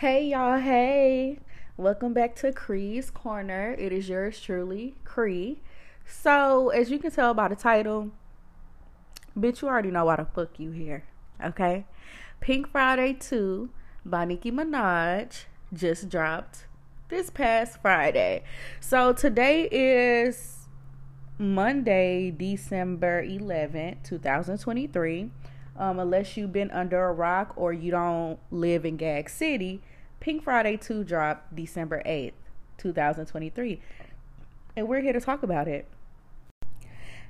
Hey y'all, hey. Welcome back to Cree's Corner. It is yours truly, Cree. So, as you can tell by the title, bitch, you already know why the fuck you here, okay? Pink Friday 2 by Nicki Minaj just dropped this past Friday. So, today is Monday, December 11th, 2023. Um, unless you've been under a rock or you don't live in Gag City, Pink Friday 2 dropped December 8th, 2023. And we're here to talk about it.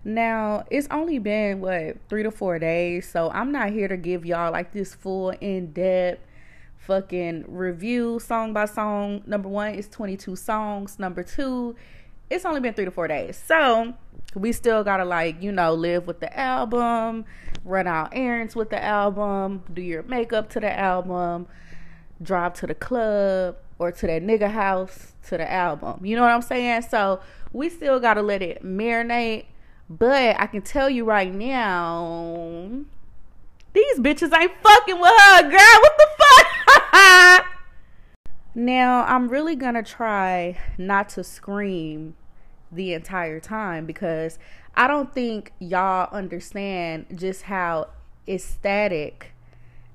Now, it's only been what three to four days, so I'm not here to give y'all like this full in depth fucking review song by song. Number one is 22 songs. Number two, it's only been three to four days. So we still gotta like, you know, live with the album, run out errands with the album, do your makeup to the album, drive to the club or to that nigga house to the album. You know what I'm saying? So we still gotta let it marinate. But I can tell you right now, these bitches ain't fucking with her, girl. What the fuck? now, I'm really gonna try not to scream the entire time because I don't think y'all understand just how ecstatic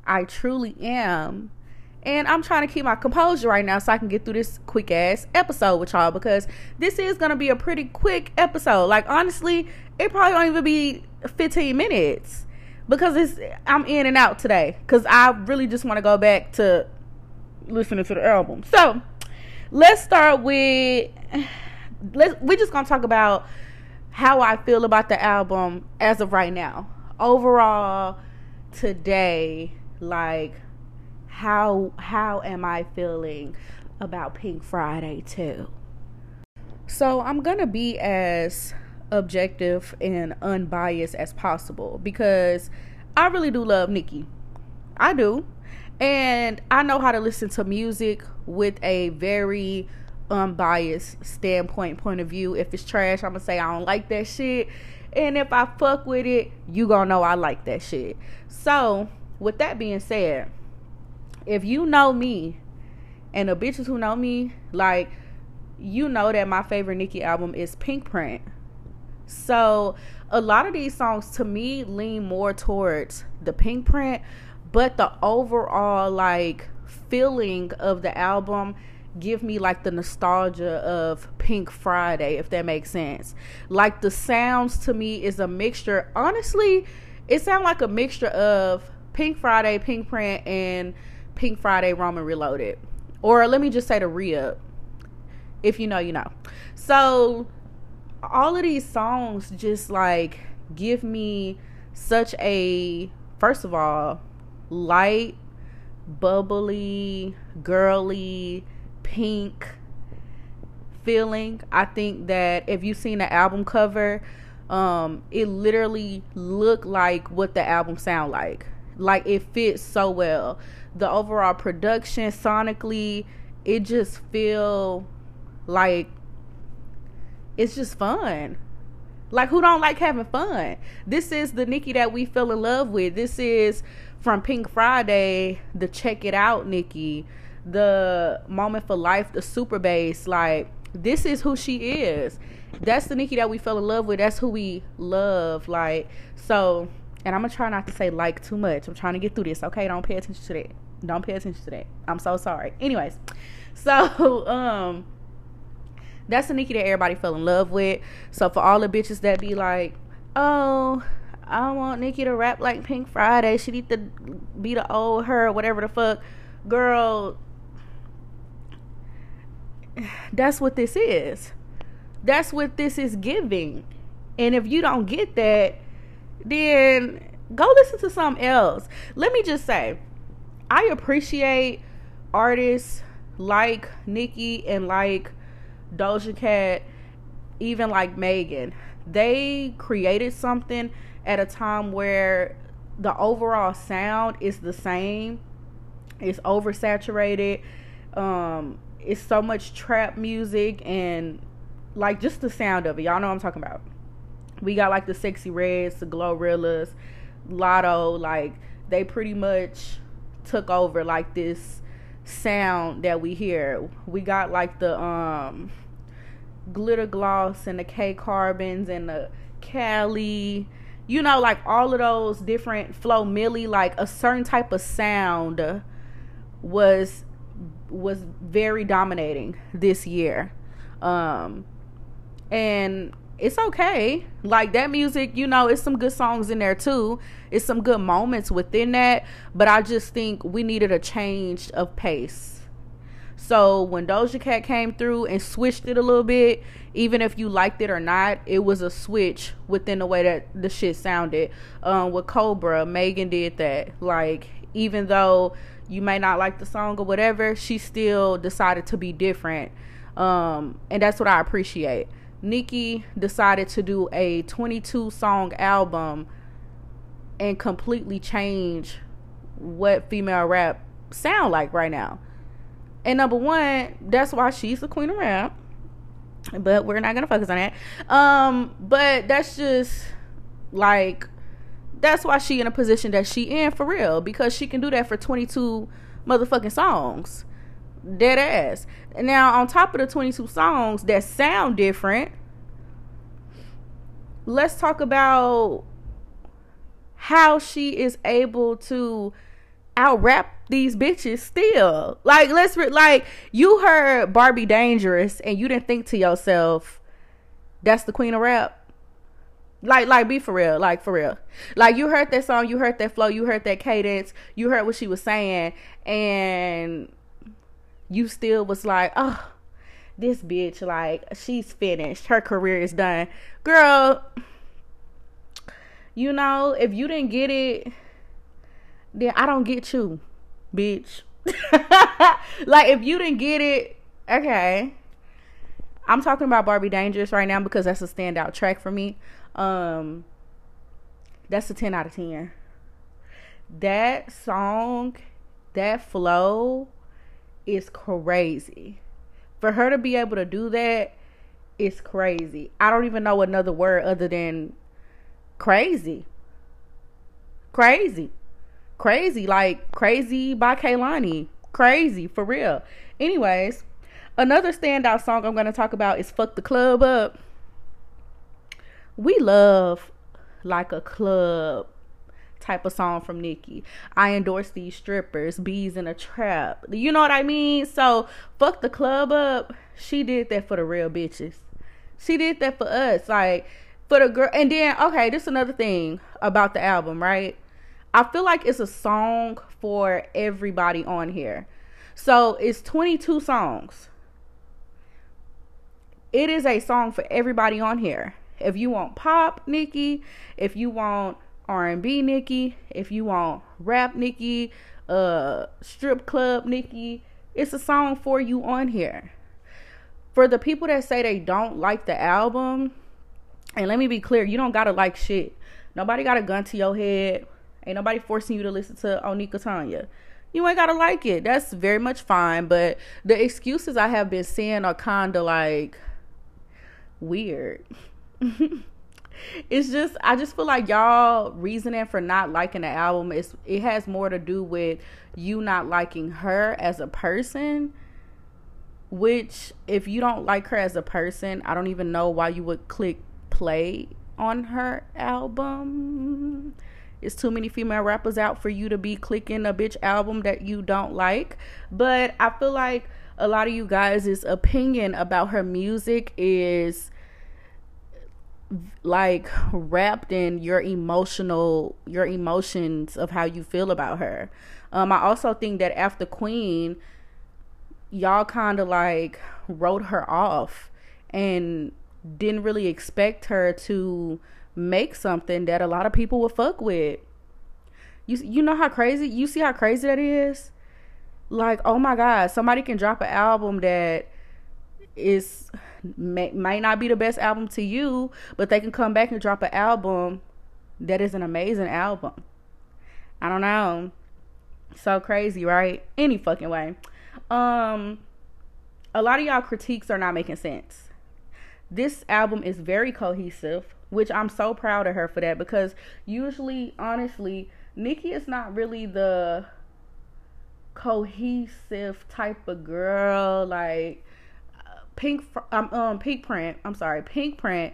I truly am. And I'm trying to keep my composure right now so I can get through this quick ass episode with y'all because this is going to be a pretty quick episode. Like, honestly, it probably won't even be 15 minutes because it's I'm in and out today because I really just want to go back to listening to the album. So, let's start with let's we're just gonna talk about how I feel about the album as of right now. Overall, today, like how how am I feeling about Pink Friday 2? So I'm gonna be as objective and unbiased as possible because I really do love Nicki. I do. And I know how to listen to music with a very unbiased standpoint point of view. If it's trash, I'm gonna say I don't like that shit. And if I fuck with it, you gonna know I like that shit. So, with that being said, if you know me and the bitches who know me, like you know that my favorite Nicki album is Pinkprint. So a lot of these songs to me lean more towards the Pinkprint, but the overall like feeling of the album give me like the nostalgia of Pink Friday, if that makes sense. Like the sounds to me is a mixture. Honestly, it sounds like a mixture of Pink Friday, Pinkprint, and Pink Friday Roman Reloaded. Or let me just say the re up. If you know, you know. So all of these songs just like give me such a first of all light bubbly girly pink feeling. I think that if you've seen the album cover, um, it literally looked like what the album sound like. Like it fits so well. The overall production sonically, it just feel like it's just fun. Like who don't like having fun? This is the Nicki that we fell in love with. This is from Pink Friday, the check it out Nicki the moment for life, the super bass, like this is who she is. That's the Nicki that we fell in love with. That's who we love. Like so, and I'm gonna try not to say like too much. I'm trying to get through this. Okay, don't pay attention to that. Don't pay attention to that. I'm so sorry. Anyways, so um, that's the Nicki that everybody fell in love with. So for all the bitches that be like, oh. I want Nicki to rap like Pink Friday. She need to be the old her, whatever the fuck. Girl, that's what this is. That's what this is giving. And if you don't get that, then go listen to something else. Let me just say, I appreciate artists like Nicki and like Doja Cat, even like Megan. They created something at a time where the overall sound is the same. It's oversaturated. Um, it's so much trap music and like just the sound of it. Y'all know what I'm talking about. We got like the sexy Reds, the Glorillas, Latto, like they pretty much took over like this sound that we hear. We got like the um glitter gloss and the K carbons and the Cali, you know, like all of those different Flo Milli, like a certain type of sound was was very dominating this year. Um and it's okay. Like that music, you know, it's some good songs in there too. It's some good moments within that, but I just think we needed a change of pace. So when Doja Cat came through and switched it a little bit, even if you liked it or not, it was a switch within the way that the shit sounded. Um, with Cobra, Megan did that. Like even though you may not like the song or whatever, she still decided to be different. Um, and that's what I appreciate. Nicki decided to do a 22 song album and completely change what female rap sound like right now. And number one, that's why she's the queen of rap. But we're not gonna focus on that. Um, but that's just like that's why she in a position that she in for real because she can do that for 22 motherfucking songs dead ass. Now, on top of the 22 songs that sound different, let's talk about how she is able to out rap these bitches still. Like, let's re- like you heard Barbie Dangerous and you didn't think to yourself, that's the queen of rap. Like, like, be for real. Like, for real. Like, you heard that song, you heard that flow, you heard that cadence, you heard what she was saying, and you still was like, oh, this bitch, like, she's finished. Her career is done. Girl, you know, if you didn't get it, then I don't get you, bitch. like, if you didn't get it, okay. I'm talking about Barbie Dangerous right now because that's a standout track for me. Um, that's a 10 out of 10. That song, that flow, is crazy. For her to be able to do that is crazy. I don't even know another word other than crazy. Crazy. Crazy. Like crazy by Kehlani. Crazy for real. Anyways, another standout song I'm gonna talk about is Fuck the Club Up. We love like a club type of song from Nicki. I endorse these strippers, bees in a trap. You know what I mean? So fuck the club up. She did that for the real bitches. She did that for us. Like for the girl and then okay, this is another thing about the album, right? I feel like it's a song for everybody on here. So it's 22 songs. It is a song for everybody on here. If you want pop, Nicki, if you want R&B Nicki, if you want rap Nicki, uh strip club Nicki, it's a song for you on here. For the people that say they don't like the album, and let me be clear, you don't gotta like shit. Nobody got a gun to your head. Ain't nobody forcing you to listen to Onika Tanya. You ain't gotta like it. That's very much fine. But the excuses I have been seeing are kinda like weird. it's just I just feel like y'all reasoning for not liking the album is it has more to do with you not liking her as a person. Which if you don't like her as a person, I don't even know why you would click play on her album. It's too many female rappers out for you to be clicking a bitch album that you don't like. But I feel like a lot of you guys' opinion about her music is like wrapped in your emotional your emotions of how you feel about her. Um I also think that after Queen y'all kind of like wrote her off and didn't really expect her to make something that a lot of people would fuck with. You you know how crazy you see how crazy that is? Like, oh my god, somebody can drop an album that is may, not be the best album to you, but they can come back and drop an album that is an amazing album. I don't know. So crazy, right? Any fucking way. Um a lot of y'all critiques are not making sense. This album is very cohesive, which I'm so proud of her for that because usually honestly, Nicki is not really the cohesive type of girl. Like Pink, um, um, Pinkprint. I'm sorry, Pinkprint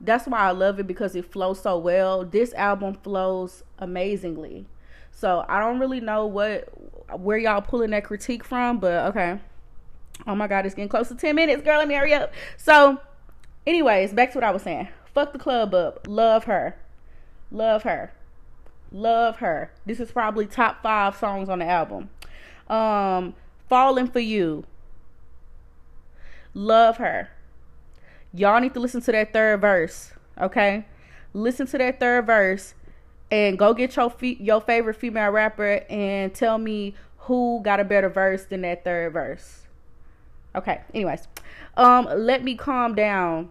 That's why I love it because it flows so well. This album flows amazingly. So I don't really know what where y'all pulling that critique from, but okay. Oh my god, it's getting close to 10 minutes, girl. Let me hurry up. So, anyways, back to what I was saying. Fuck the club up. Love her. Love her. Love her. This is probably top five songs on the album. Um, Falling for You. Love her. Y'all need to listen to that third verse, okay? Listen to that third verse and go get your fe- your favorite female rapper and tell me who got a better verse than that third verse. Okay, anyways. Um let me calm down.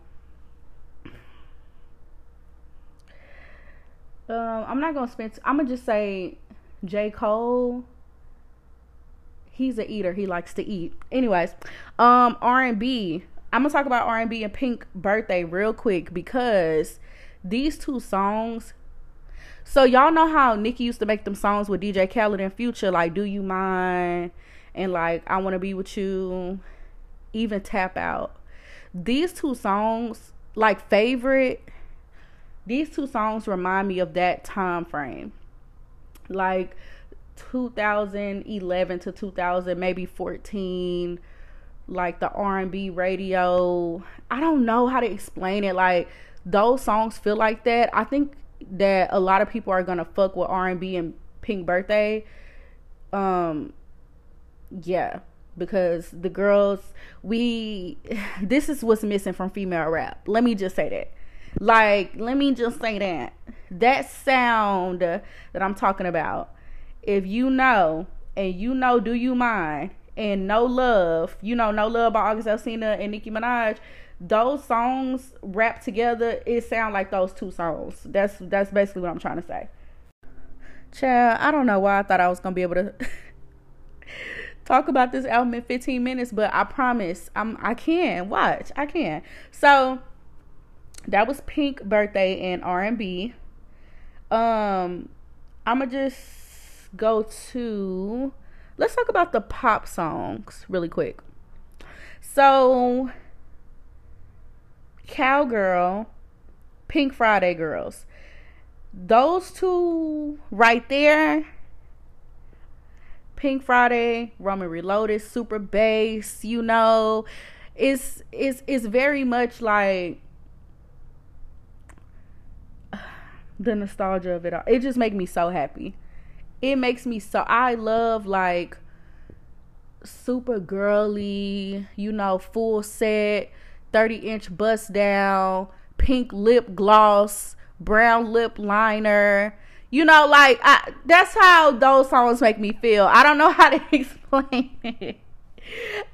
Um I'm not going to spend t- I'm going to just say J Cole he's an eater. He likes to eat. Anyways, um R&B. I'm to talk about R&B and Pink Birthday real quick because these two songs so y'all know how Nicki used to make them songs with DJ Khaled and Future, like "Do You Mind" and like "I Want to Be with You," even "Tap Out." These two songs, like favorite, these two songs remind me of that time frame, like 2011 to 2000, maybe 14 like the R&B radio. I don't know how to explain it. Like those songs feel like that. I think that a lot of people are gonna fuck with R and B and Pink Birthday. Um, yeah, because the girls, we, this is what's missing from female rap. Let me just say that. Like, let me just say that that sound that I'm talking about. If you know, and you know, do you mind? And no love, you know, no love by August Alsina and Nicki Minaj those songs wrapped together, it sound like those two songs. That's that's basically what I'm trying to say. Child, I don't know why I thought I was gonna be able to talk about this album in 15 minutes, but I promise I'm I can watch. I can. So that was Pink birthday and R&B. Um I'ma just go to let's talk about the pop songs really quick. So Cowgirl, Pink Friday Girls. Those two right there, Pink Friday, Roman Reloaded, Super Bass, you know, it's it's it's very much like the nostalgia of it all. It just makes me so happy. It makes me so I love like super girly, you know, full set 30 inch bust down, pink lip gloss, brown lip liner. You know, like I, that's how those songs make me feel. I don't know how to explain it.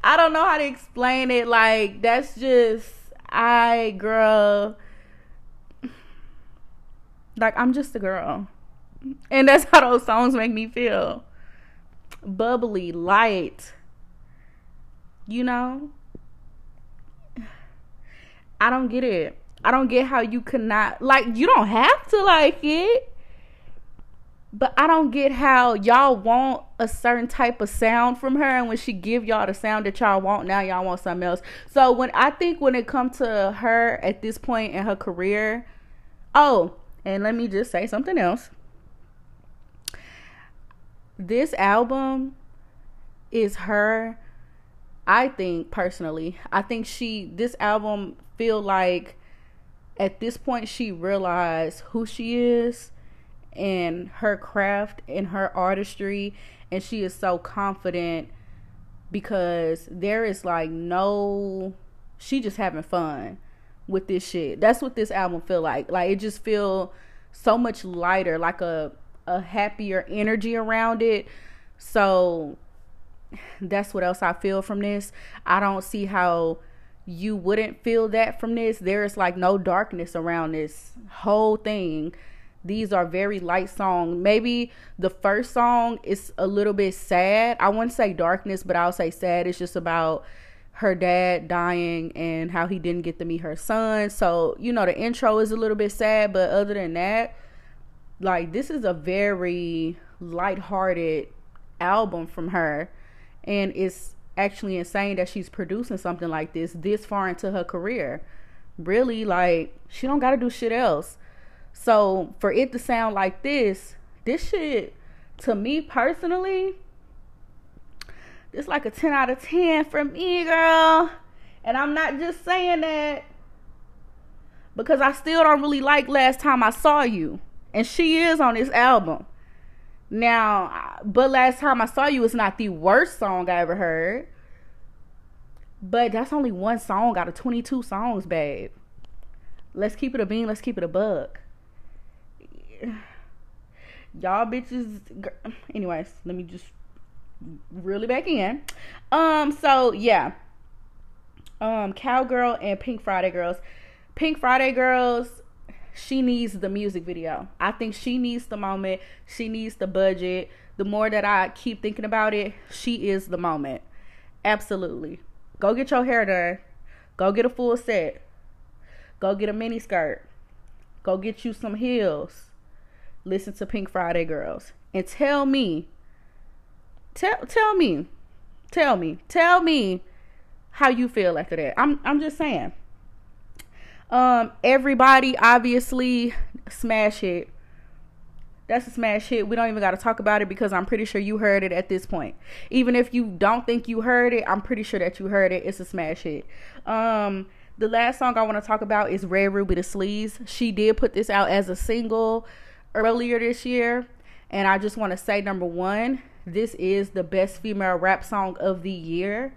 I don't know how to explain it. Like that's just I girl. Like I'm just a girl. And that's how those songs make me feel. Bubbly, light. You know? I don't get it. I don't get how you could not like you don't have to like it. But I don't get how y'all want a certain type of sound from her and when she give y'all the sound that y'all want, now y'all want something else. So when I think when it comes to her at this point in her career, oh, and let me just say something else. This album is her I think personally, I think she this album feel like at this point she realized who she is and her craft and her artistry and she is so confident because there is like no she just having fun with this shit. That's what this album feel like. Like it just feel so much lighter, like a a happier energy around it. So that's what else I feel from this. I don't see how you wouldn't feel that from this. There is like no darkness around this whole thing. These are very light songs. Maybe the first song is a little bit sad. I wouldn't say darkness, but I'll say sad. It's just about her dad dying and how he didn't get to meet her son. So, you know, the intro is a little bit sad, but other than that, like this is a very light-hearted album from her. And it's actually insane that she's producing something like this this far into her career. Really like she don't got to do shit else. So for it to sound like this this shit to me personally it's like a 10 out of 10 for me girl. And i'm not just saying that because i still don't really like last time i saw you and she is on this album now, but last time I saw you, it's not the worst song I ever heard. But that's only one song out of 22 songs, babe. Let's keep it a bean. Let's keep it a bug. Y'all bitches. Anyways, let me just really back in. Um, so yeah. Um, Cowgirl and Pink Friday Girls. Pink Friday Girls she needs the music video. I think she needs the moment. She needs the budget. The more that I keep thinking about it, she is the moment. Absolutely. Go get your hair done. Go get a full set. Go get a mini skirt. Go get you some heels. Listen to Pink Friday Girls. And tell me, tell tell me, tell me, tell me how you feel after that. I'm I'm just saying. Um, everybody obviously smash it. That's a smash hit. We don't even got to talk about it because I'm pretty sure you heard it at this point. Even if you don't think you heard it, I'm pretty sure that you heard it. It's a smash hit. Um, the last song I want to talk about is Red Ruby Da Sleeze. She did put this out as a single earlier this year. And I just want to say, number one, this is the best female rap song of the year.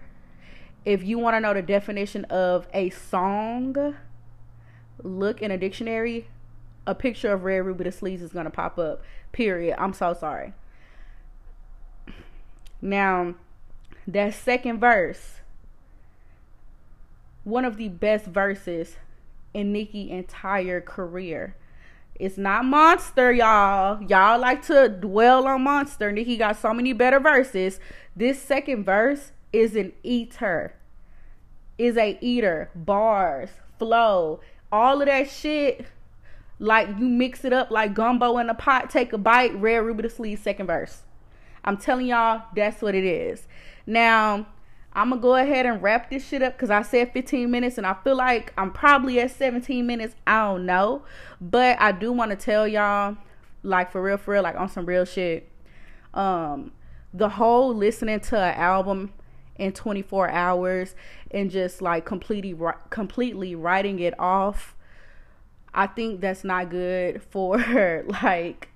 If you want to know the definition of a song, look in a dictionary, a picture of Red Ruby Da Sleeze is going to pop up. Period. I'm so sorry. Now, that second verse, one of the best verses in Nicki entire career. It's not Monster, y'all. Y'all like to dwell on Monster. Nicki got so many better verses. This second verse is an eater. Is a eater. Bars, flow, all of that shit, like you mix it up like gumbo in a pot, take a bite, Red Ruby Da Sleeze, second verse. I'm telling y'all, that's what it is. Now, I'm gonna go ahead and wrap this shit up because I said 15 minutes and I feel like I'm probably at 17 minutes. I don't know. But I do want to tell y'all, like for real, for real, like on some real shit. Um, the whole listening to an album in 24 hours and just like completely completely writing it off i think that's not good for like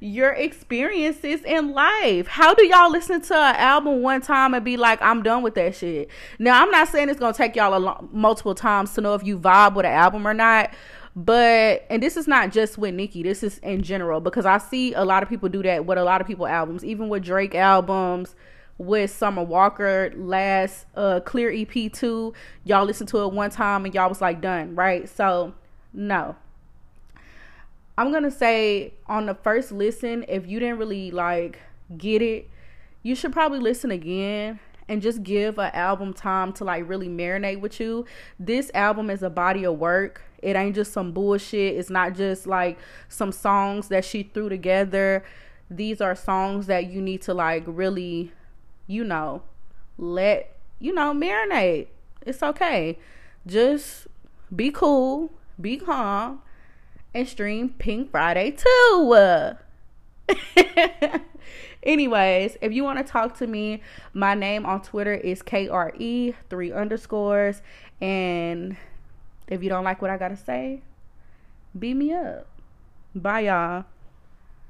your experiences in life. How do y'all listen to an album one time and be like, I'm done with that shit? Now, I'm not saying it's gonna take y'all a lot, multiple times to know if you vibe with an album or not, but and this is not just with Nicki, this is in general because I see a lot of people do that with a lot of people albums, even with Drake albums with Summer Walker last uh Clear EP two. Y'all listened to it one time and y'all was like done, right? So no. I'm gonna say on the first listen, if you didn't really like get it, you should probably listen again and just give an album time to like really marinate with you. This album is a body of work. It ain't just some bullshit. It's not just like some songs that she threw together. These are songs that you need to like really you know, let, you know, marinate. It's okay. Just be cool, be calm, and stream Pink Friday 2. Anyways, if you want to talk to me, my name on Twitter is KRE, three underscores. And if you don't like what I got to say, beat me up. Bye, y'all.